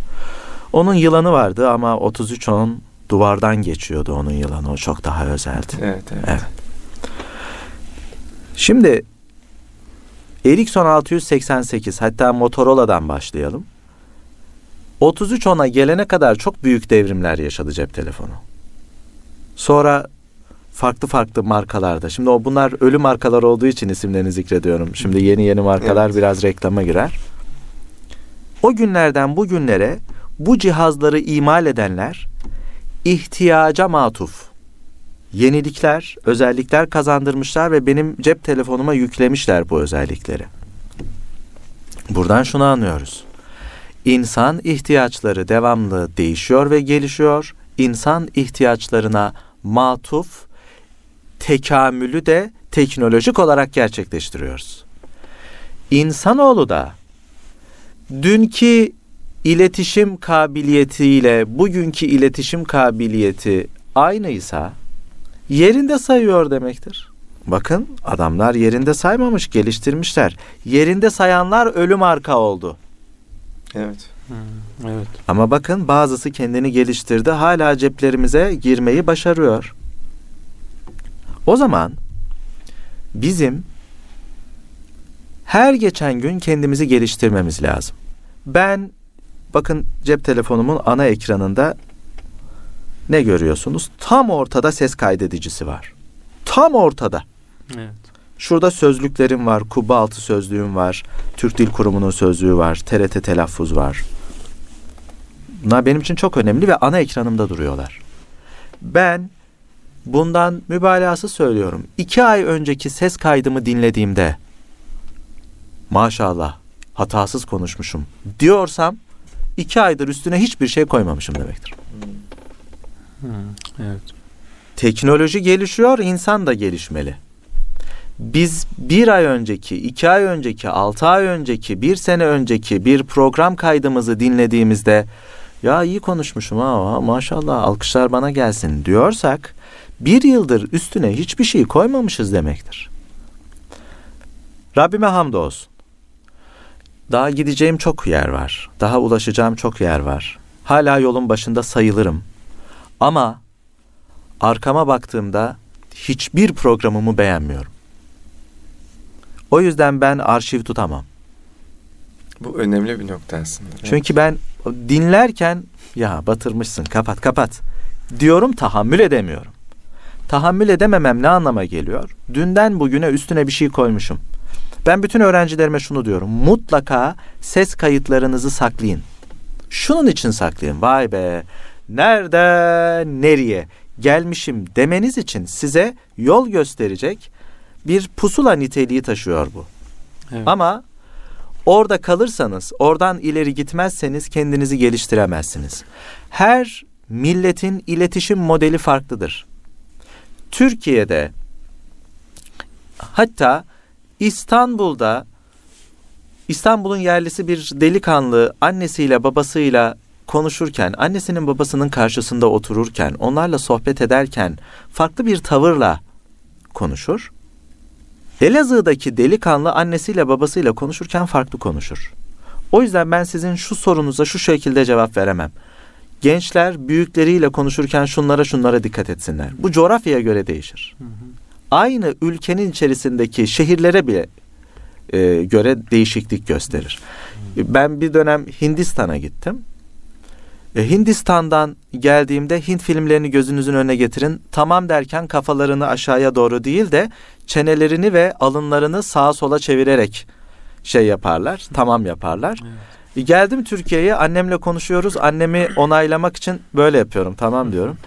Onun yılanı vardı ama 3310 duvardan geçiyordu onun yılanı. O çok daha özeldi. Evet, evet. Evet. Şimdi Ericsson 688 hatta Motorola'dan başlayalım. 3310'a gelene kadar çok büyük devrimler yaşadı cep telefonu. Sonra farklı farklı markalarda. Şimdi o bunlar ölü markalar olduğu için isimlerini zikrediyorum. Şimdi yeni yeni markalar Evet. biraz reklama girer. O günlerden bugünlere bu cihazları imal edenler ihtiyaca matuf yenilikler, özellikler kazandırmışlar ve benim cep telefonuma yüklemişler bu özellikleri. Buradan şunu anlıyoruz. İnsan ihtiyaçları devamlı değişiyor ve gelişiyor. İnsan ihtiyaçlarına matuf tekamülü de teknolojik olarak gerçekleştiriyoruz. İnsanoğlu da dünkü iletişim kabiliyetiyle bugünkü iletişim kabiliyeti aynıysa yerinde sayıyor demektir. Bakın adamlar yerinde saymamış, geliştirmişler. Yerinde sayanlar ölü marka oldu. Evet. Hmm, evet. Ama bakın bazısı kendini geliştirdi, hala ceplerimize girmeyi başarıyor. O zaman bizim her geçen gün kendimizi geliştirmemiz lazım. Ben bakın cep telefonumun ana ekranında ne görüyorsunuz? Tam ortada ses kaydedicisi var. Tam ortada. Evet. Şurada sözlüklerim var, Kuba altı sözlüğüm var, Türk Dil Kurumu'nun sözlüğü var, TRT telaffuz var. Bunlar benim için çok önemli ve ana ekranımda duruyorlar. Ben bundan mübalağası söylüyorum. İki ay önceki ses kaydımı dinlediğimde maşallah hatasız konuşmuşum diyorsam iki aydır üstüne hiçbir şey koymamışım demektir. Hmm, evet. Teknoloji gelişiyor, insan da gelişmeli. Biz bir ay önceki, iki ay önceki, altı ay önceki, bir sene önceki bir program kaydımızı dinlediğimizde ya iyi konuşmuşum ha maşallah alkışlar bana gelsin diyorsak bir yıldır üstüne hiçbir şey koymamışız demektir. Rabbime hamdolsun. Daha gideceğim çok yer var. Daha ulaşacağım çok yer var. Hala yolun başında sayılırım. Ama arkama baktığımda hiçbir programımı beğenmiyorum. O yüzden ben arşiv tutamam. Bu önemli bir nokta aslında. Çünkü ben dinlerken ya batırmışsın kapat kapat diyorum tahammül edemiyorum. Tahammül edememem ne anlama geliyor? Dünden bugüne üstüne bir şey koymuşum. Ben bütün öğrencilerime şunu diyorum. Mutlaka ses kayıtlarınızı saklayın. Şunun için saklayın. Vay be nereden nereye gelmişim demeniz için size yol gösterecek bir pusula niteliği taşıyor bu. Evet. Ama orada kalırsanız, oradan ileri gitmezseniz kendinizi geliştiremezsiniz. Her milletin iletişim modeli farklıdır. Türkiye'de hatta İstanbul'da İstanbul'un yerlisi bir delikanlı annesiyle babasıyla konuşurken, annesinin babasının karşısında otururken, onlarla sohbet ederken farklı bir tavırla konuşur. Elazığ'daki delikanlı annesiyle babasıyla konuşurken farklı konuşur. O yüzden ben sizin şu sorunuza şu şekilde cevap veremem. Gençler büyükleriyle konuşurken şunlara şunlara dikkat etsinler. Bu coğrafyaya göre değişir. Aynı ülkenin içerisindeki şehirlere bile e, göre değişiklik gösterir. Ben bir dönem Hindistan'a gittim. E, Hindistan'dan geldiğimde Hint filmlerini gözünüzün önüne getirin. Tamam derken kafalarını aşağıya doğru değil de çenelerini ve alınlarını sağa sola çevirerek şey yaparlar. Tamam yaparlar. E, geldim Türkiye'ye annemle konuşuyoruz. Annemi onaylamak için böyle yapıyorum. Tamam diyorum.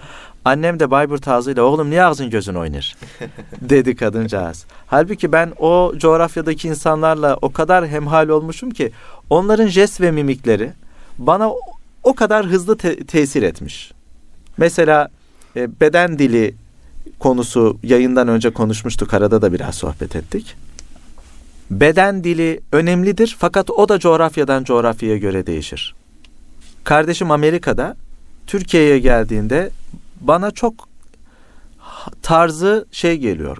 Annem de Bayburt ağzıyla oğlum niye ağzın gözün oynar (laughs) dedi kadıncağız. Halbuki ben o coğrafyadaki insanlarla o kadar hemhal olmuşum ki onların jest ve mimikleri bana o kadar hızlı te- tesir etmiş. Mesela e, beden dili konusu yayından önce konuşmuştuk. Arada da biraz sohbet ettik. Beden dili önemlidir fakat o da coğrafyadan coğrafyaya göre değişir. Kardeşim Amerika'da Türkiye'ye geldiğinde bana çok tarzı şey geliyor.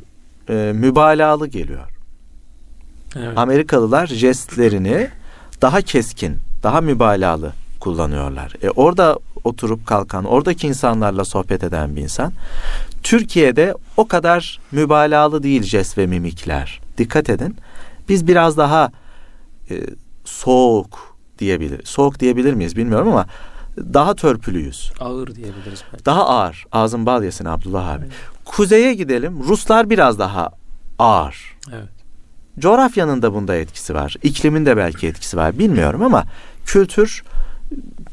E, mübalağalı geliyor. Evet. Amerikalılar jestlerini daha keskin, daha mübalağalı kullanıyorlar. E orada oturup kalkan, oradaki insanlarla sohbet eden bir insan. Türkiye'de o kadar mübalağalı değil jest ve mimikler. Dikkat edin. Biz biraz daha e, soğuk diyebilir. Soğuk diyebilir miyiz bilmiyorum ama daha törpülüyüz. Ağır diyebiliriz belki. Daha ağır. Ağzın bal yesin Abdullah abi. Kuzeye gidelim. Ruslar biraz daha ağır. Evet. Coğrafyanın da bunda etkisi var. İklimin de belki etkisi var. Bilmiyorum ama kültür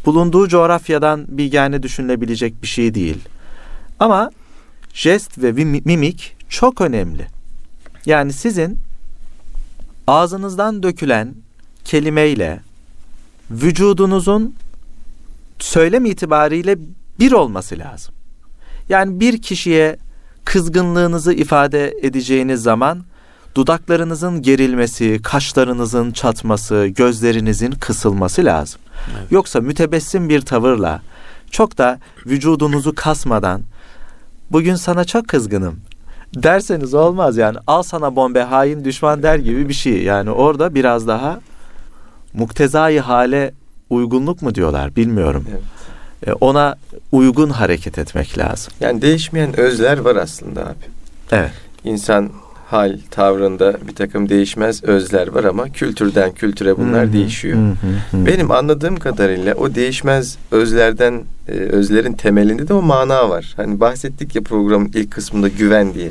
bulunduğu coğrafyadan bilgane düşünülebilecek bir şey değil. Ama jest ve mi- mimik çok önemli. Yani sizin ağzınızdan dökülen kelimeyle vücudunuzun söylem itibariyle bir olması lazım. Yani bir kişiye kızgınlığınızı ifade edeceğiniz zaman dudaklarınızın gerilmesi, kaşlarınızın çatması, gözlerinizin kısılması lazım. Evet. Yoksa mütebessim bir tavırla çok da vücudunuzu kasmadan bugün sana çok kızgınım derseniz olmaz yani al sana bombe hain düşman der gibi bir şey. Yani orada biraz daha muktezai hale uygunluk mu diyorlar bilmiyorum. Evet. E, Ona uygun hareket etmek lazım. Yani değişmeyen özler var aslında abi. Evet. İnsan hal, tavrında bir takım değişmez özler var ama kültürden kültüre bunlar hı, değişiyor. hı. Benim anladığım kadarıyla o değişmez özlerden, e, özlerin temelinde de o mana var. Hani bahsettik ya programın ilk kısmında güven diye.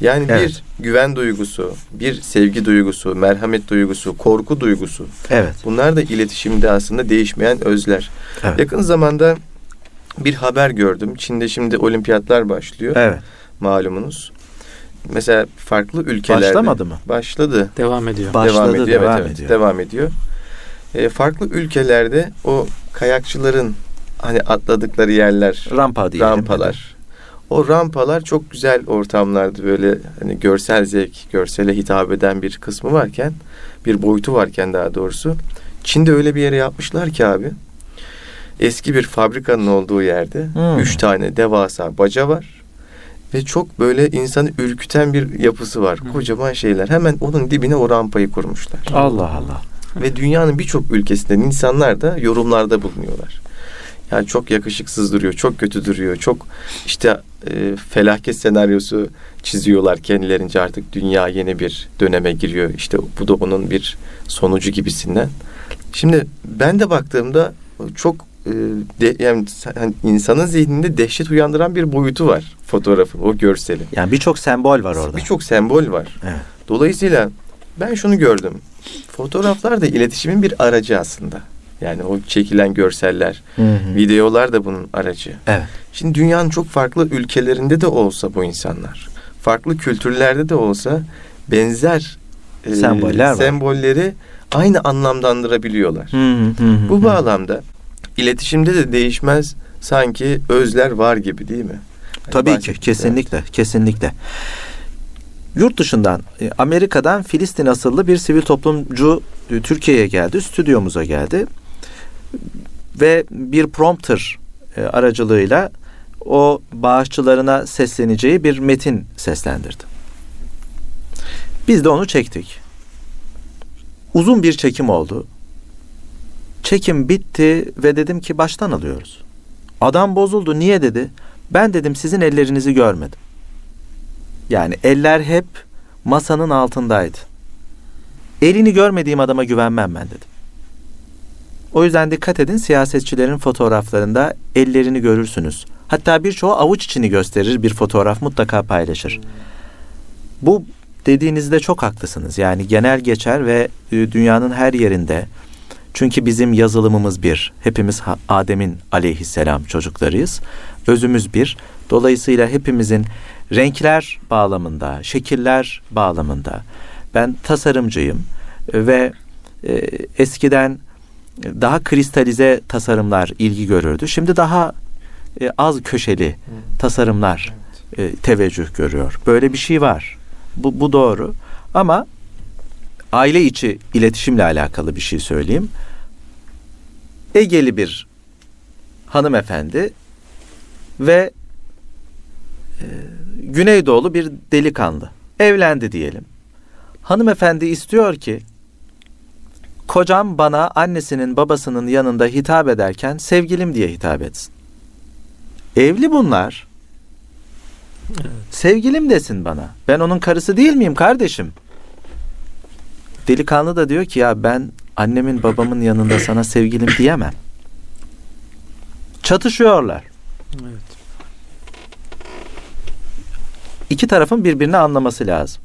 Yani Evet. bir güven duygusu, bir sevgi duygusu, merhamet duygusu, korku duygusu. Evet. Bunlar da iletişimde aslında değişmeyen özler. Evet. Yakın zamanda bir haber gördüm. Çin'de şimdi olimpiyatlar başlıyor Evet. malumunuz. Mesela farklı ülkelerde Başlamadı mı? Başladı. Devam ediyor. Başladı, devam ediyor. devam evet, evet, ediyor. devam ediyor. E, farklı ülkelerde o kayakçıların hani atladıkları yerler, Rampa diyelim. rampalar. O rampalar çok güzel ortamlardı böyle hani görsel zevk, görsele hitap eden bir kısmı varken, bir boyutu varken daha doğrusu. Çin'de öyle bir yere yapmışlar ki abi. Eski bir fabrikanın olduğu yerde Hmm. üç tane devasa baca var. Ve çok böyle insanı ürküten bir yapısı var. Hı. Kocaman şeyler. Hemen onun dibine o rampayı kurmuşlar. Allah Allah. Ve dünyanın birçok ülkesinden insanlar da yorumlarda bulunuyorlar. Yani çok yakışıksız duruyor, çok kötü duruyor, çok işte e, felaket senaryosu çiziyorlar kendilerince artık dünya yeni bir döneme giriyor. İşte bu da onun bir sonucu gibisinden. Şimdi ben de baktığımda çok de, yani hani insanın zihninde dehşet uyandıran bir boyutu var fotoğrafın, o görselin. Yani birçok sembol var orada. Birçok sembol var. Evet. Dolayısıyla ben şunu gördüm. Fotoğraflar da iletişimin bir aracı aslında. Yani o çekilen görseller, Hı hı. videolar da bunun aracı. Evet. Şimdi dünyanın çok farklı ülkelerinde de olsa bu insanlar, farklı kültürlerde de olsa benzer e, Semboller var. sembolleri aynı anlamlandırabiliyorlar. Hı hı hı. Bu bağlamda iletişimde de değişmez sanki özler var gibi değil mi? Hani Tabii ki bahsettik, kesinlikle kesinlikle. Yurt dışından e, Amerika'dan Filistin asıllı bir sivil toplumcu Türkiye'ye geldi, stüdyomuza geldi ve bir prompter e, aracılığıyla o bağışçılarına sesleneceği bir metin seslendirdi. Biz de onu çektik. Uzun bir çekim oldu. Çekim bitti ve dedim ki baştan alıyoruz. Adam bozuldu. Niye dedi? Ben dedim sizin ellerinizi görmedim. Yani eller hep masanın altındaydı. Elini görmediğim adama güvenmem ben dedim. O yüzden dikkat edin siyasetçilerin fotoğraflarında ellerini görürsünüz. Hatta birçoğu avuç içini gösterir bir fotoğraf mutlaka paylaşır. Bu dediğinizde çok haklısınız. Yani genel geçer ve e, dünyanın her yerinde çünkü bizim yazılımımız bir. Hepimiz Adem'in aleyhisselam çocuklarıyız. Özümüz bir. Dolayısıyla hepimizin renkler bağlamında, şekiller bağlamında ben tasarımcıyım ve e, eskiden daha kristalize tasarımlar ilgi görürdü. Şimdi daha e, az köşeli tasarımlar e, teveccüh görüyor. Böyle bir şey var. Bu, bu doğru. Ama aile içi iletişimle alakalı bir şey söyleyeyim. Egeli bir hanımefendi ve e, Güneydoğulu bir delikanlı evlendi diyelim. Hanımefendi istiyor ki kocam bana annesinin babasının yanında hitap ederken sevgilim diye hitap etsin. Evli bunlar. Evet. Sevgilim desin bana. Ben onun karısı değil miyim kardeşim? Delikanlı da diyor ki ya ben annemin babamın yanında sana sevgilim diyemem. Çatışıyorlar. Evet. İki tarafın birbirini anlaması lazım.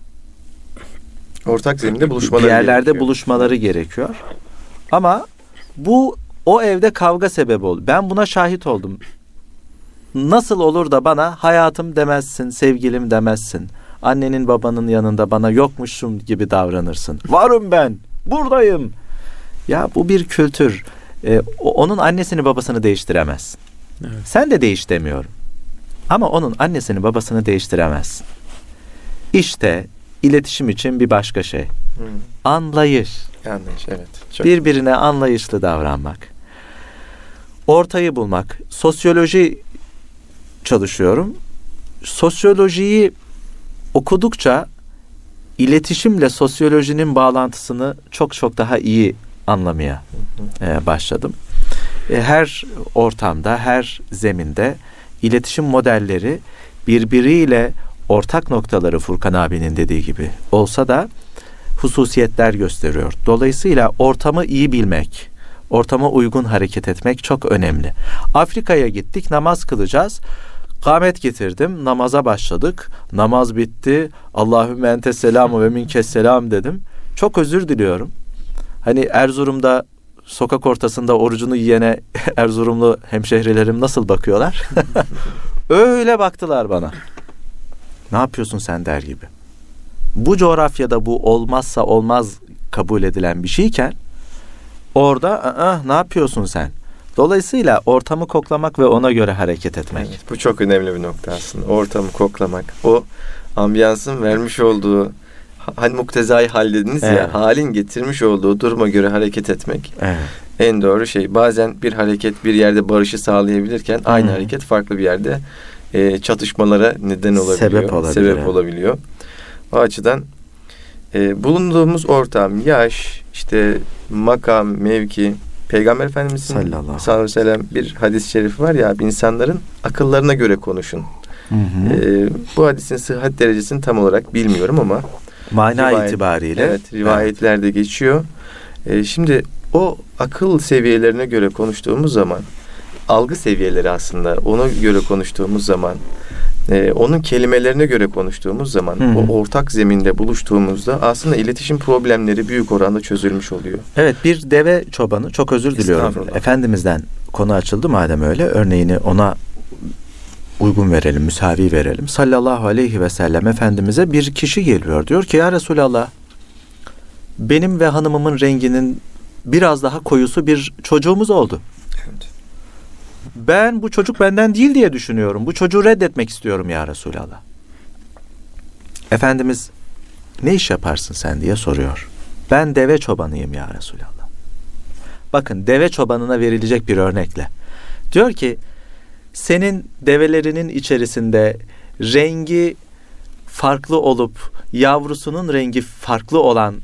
Ortak zeminde buluşmaları Bir yerlerde gerekiyor. buluşmaları gerekiyor. Ama bu o evde kavga sebebi oldu. Ben buna şahit oldum. Nasıl olur da bana hayatım demezsin, sevgilim demezsin. Annenin babanın yanında bana yokmuşum gibi davranırsın. Varım ben, buradayım. Ya bu bir kültür. Ee, onun annesini babasını değiştiremez. Evet. Sen de değiş demiyorum. Ama onun annesini babasını değiştiremezsin. İşte iletişim için bir başka şey. Hmm. Anlayış. Anlayış evet. Çok Birbirine anlayışlı davranmak. Ortayı bulmak. Sosyoloji çalışıyorum. Sosyolojiyi okudukça iletişimle sosyolojinin bağlantısını çok çok daha iyi anlamaya e, başladım. E, her ortamda, her zeminde iletişim modelleri birbiriyle ortak noktaları Furkan abinin dediği gibi olsa da hususiyetler gösteriyor. Dolayısıyla ortamı iyi bilmek, ortama uygun hareket etmek çok önemli. Afrika'ya gittik, namaz kılacağız. Kamet getirdim, namaza başladık. Namaz bitti. Allahümme ente selamu ve minke selam dedim. Çok özür diliyorum. Hani Erzurum'da sokak ortasında orucunu yiyene (laughs) Erzurumlu hemşehrilerim nasıl bakıyorlar? (laughs) Öyle baktılar bana. Ne yapıyorsun sen der gibi. Bu coğrafyada bu olmazsa olmaz kabul edilen bir şeyken orada ne yapıyorsun sen? Dolayısıyla ortamı koklamak ve ona göre hareket etmek. Evet, bu çok önemli bir nokta aslında. Ortamı koklamak. O ambiyansın vermiş olduğu hani muktezai hal dediniz evet. ya halin getirmiş olduğu duruma göre hareket etmek. Evet. En doğru şey. Bazen bir hareket bir yerde barışı sağlayabilirken hmm. aynı hareket farklı bir yerde e, çatışmalara neden olabiliyor. Sebep olabiliyor. Sebep olabiliyor. O açıdan e, bulunduğumuz ortam, yaş, işte makam, mevki, Peygamber Efendimiz'in sallallahu aleyhi ve sellem bir hadis-i şerifi var ya insanların akıllarına göre konuşun. Hı hı. E, bu hadisin sıhhat derecesini tam olarak bilmiyorum ama mana rivayet, itibariyle evet rivayetlerde evet. geçiyor. E, şimdi o akıl seviyelerine göre konuştuğumuz zaman algı seviyeleri aslında ona göre konuştuğumuz zaman e, onun kelimelerine göre konuştuğumuz zaman hmm. o ortak zeminde buluştuğumuzda aslında iletişim problemleri büyük oranda çözülmüş oluyor. Evet bir deve çobanı çok özür diliyorum. Efendimizden konu açıldı madem öyle örneğini ona uygun verelim, müsavi verelim. Sallallahu aleyhi ve sellem Efendimiz'e bir kişi geliyor. Diyor ki ya Resulallah benim ve hanımımın renginin biraz daha koyusu bir çocuğumuz oldu. Ben bu çocuk benden değil diye düşünüyorum. Bu çocuğu reddetmek istiyorum ya Resulallah. Efendimiz ne iş yaparsın sen diye soruyor. Ben deve çobanıyım ya Resulallah. Bakın deve çobanına verilecek bir örnekle. Diyor ki senin develerinin içerisinde rengi farklı olup yavrusunun rengi farklı olan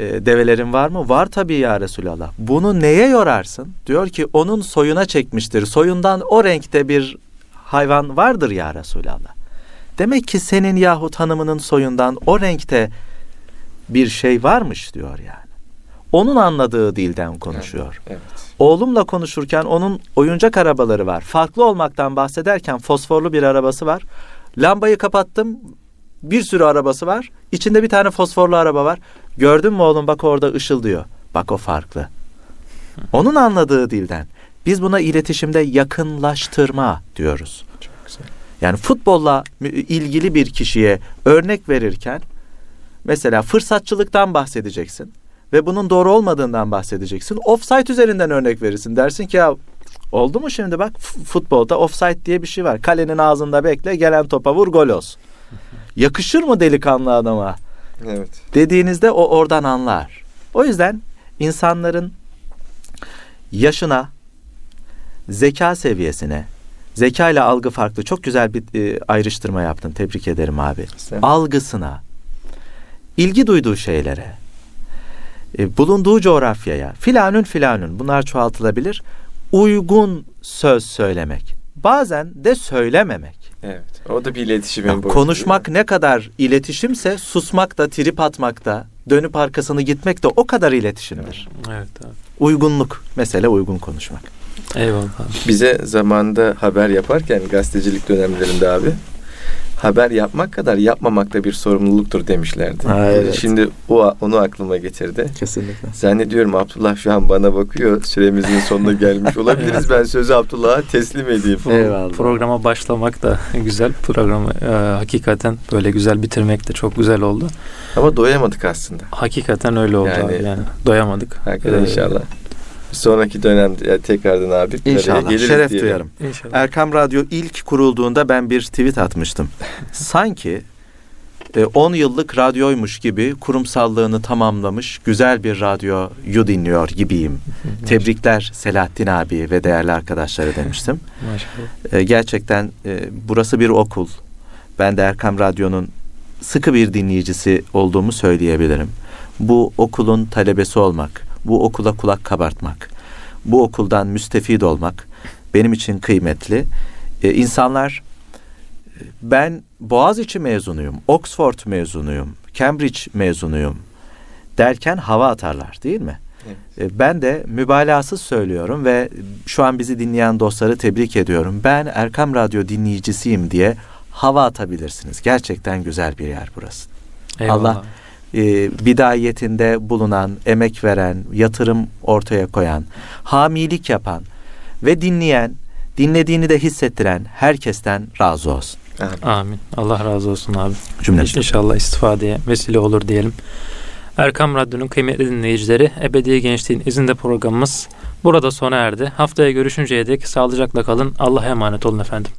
e, develerin var mı? Var tabii ya Resulallah. Bunu neye yorarsın? Diyor ki onun soyuna çekmiştir. Soyundan o renkte bir hayvan vardır ya Resulallah. Demek ki senin yahut hanımının soyundan o renkte bir şey varmış diyor yani. Onun anladığı dilden konuşuyor. Evet. Oğlumla konuşurken onun oyuncak arabaları var. Farklı olmaktan bahsederken fosforlu bir arabası var. Lambayı kapattım. Bir sürü arabası var. İçinde bir tane fosforlu araba var. Gördün mü oğlum bak orada ışıldıyor. Bak o farklı. Onun anladığı dilden. Biz buna iletişimde yakınlaştırma diyoruz. Çok güzel. Yani futbolla ilgili bir kişiye örnek verirken mesela fırsatçılıktan bahsedeceksin ve bunun doğru olmadığından bahsedeceksin. Offside üzerinden örnek verirsin. Dersin ki ya oldu mu şimdi bak futbolda offside diye bir şey var. Kalenin ağzında bekle gelen topa vur gol olsun. (laughs) Yakışır mı delikanlı adama? Evet. dediğinizde o oradan anlar. O yüzden insanların yaşına, zeka seviyesine, zeka ile algı farklı. Çok güzel bir e, ayrıştırma yaptın. Tebrik ederim abi. Sen- Algısına, ilgi duyduğu şeylere, e, bulunduğu coğrafyaya, filanün filanün bunlar çoğaltılabilir. Uygun söz söylemek. Bazen de söylememek. Evet. O da bir iletişimin Ya konuşmak ne kadar iletişimse susmak da trip atmak da dönüp arkasını gitmek de o kadar iletişimdir. Evet abi. Uygunluk mesele uygun konuşmak. Eyvallah abi. Bize zamanında haber yaparken gazetecilik dönemlerinde abi haber yapmak kadar yapmamak da bir sorumluluktur demişlerdi. Ha, evet. Şimdi o onu aklıma getirdi. Kesinlikle. Zannediyorum Abdullah şu an bana bakıyor. Süremizin sonuna gelmiş olabiliriz. (laughs) Ben sözü Abdullah'a teslim edeyim. Eyvallah. Programa başlamak da güzel. Programı e, hakikaten böyle güzel bitirmek de çok güzel oldu. Ama doyamadık aslında. Hakikaten öyle oldu Yani- abi yani. Doyamadık. Hakikaten Ee, inşallah. Sonraki dönemde yani tekrardan abi. İnşallah. geliriz Şeref diyelim. duyarım. İnşallah. Erkam Radyo ilk kurulduğunda ben bir tweet atmıştım. (laughs) Sanki e, 10 yıllık radyoymuş gibi kurumsallığını tamamlamış güzel bir radyoyu dinliyor gibiyim. (laughs) Tebrikler Selahattin abi ve değerli arkadaşları demiştim. Maşallah. E, gerçekten e, burası bir okul. Ben de Erkam Radyo'nun sıkı bir dinleyicisi olduğumu söyleyebilirim. Bu okulun talebesi olmak, bu okula kulak kabartmak, bu okuldan müstefid olmak benim için kıymetli. E, insanlar ben Boğaziçi mezunuyum, Oxford mezunuyum, Cambridge mezunuyum derken hava atarlar değil mi? E, Ben de mübalağasız söylüyorum ve şu an bizi dinleyen dostları tebrik ediyorum. Ben Erkam Radyo dinleyicisiyim diye hava atabilirsiniz. Gerçekten güzel bir yer burası. Eyvallah. Allah- E, bidayetinde bulunan, emek veren, yatırım ortaya koyan, hamilik yapan ve dinleyen, dinlediğini de hissettiren herkesten razı olsun. Amin. Amin. Allah razı olsun abi. Cümlemize. İnşallah istifadeye vesile olur diyelim. Erkam Radyo'nun kıymetli dinleyicileri, Ebedi Gençliğin izinde programımız burada sona erdi. Haftaya görüşünceye dek sağlıcakla kalın. Allah'a emanet olun efendim.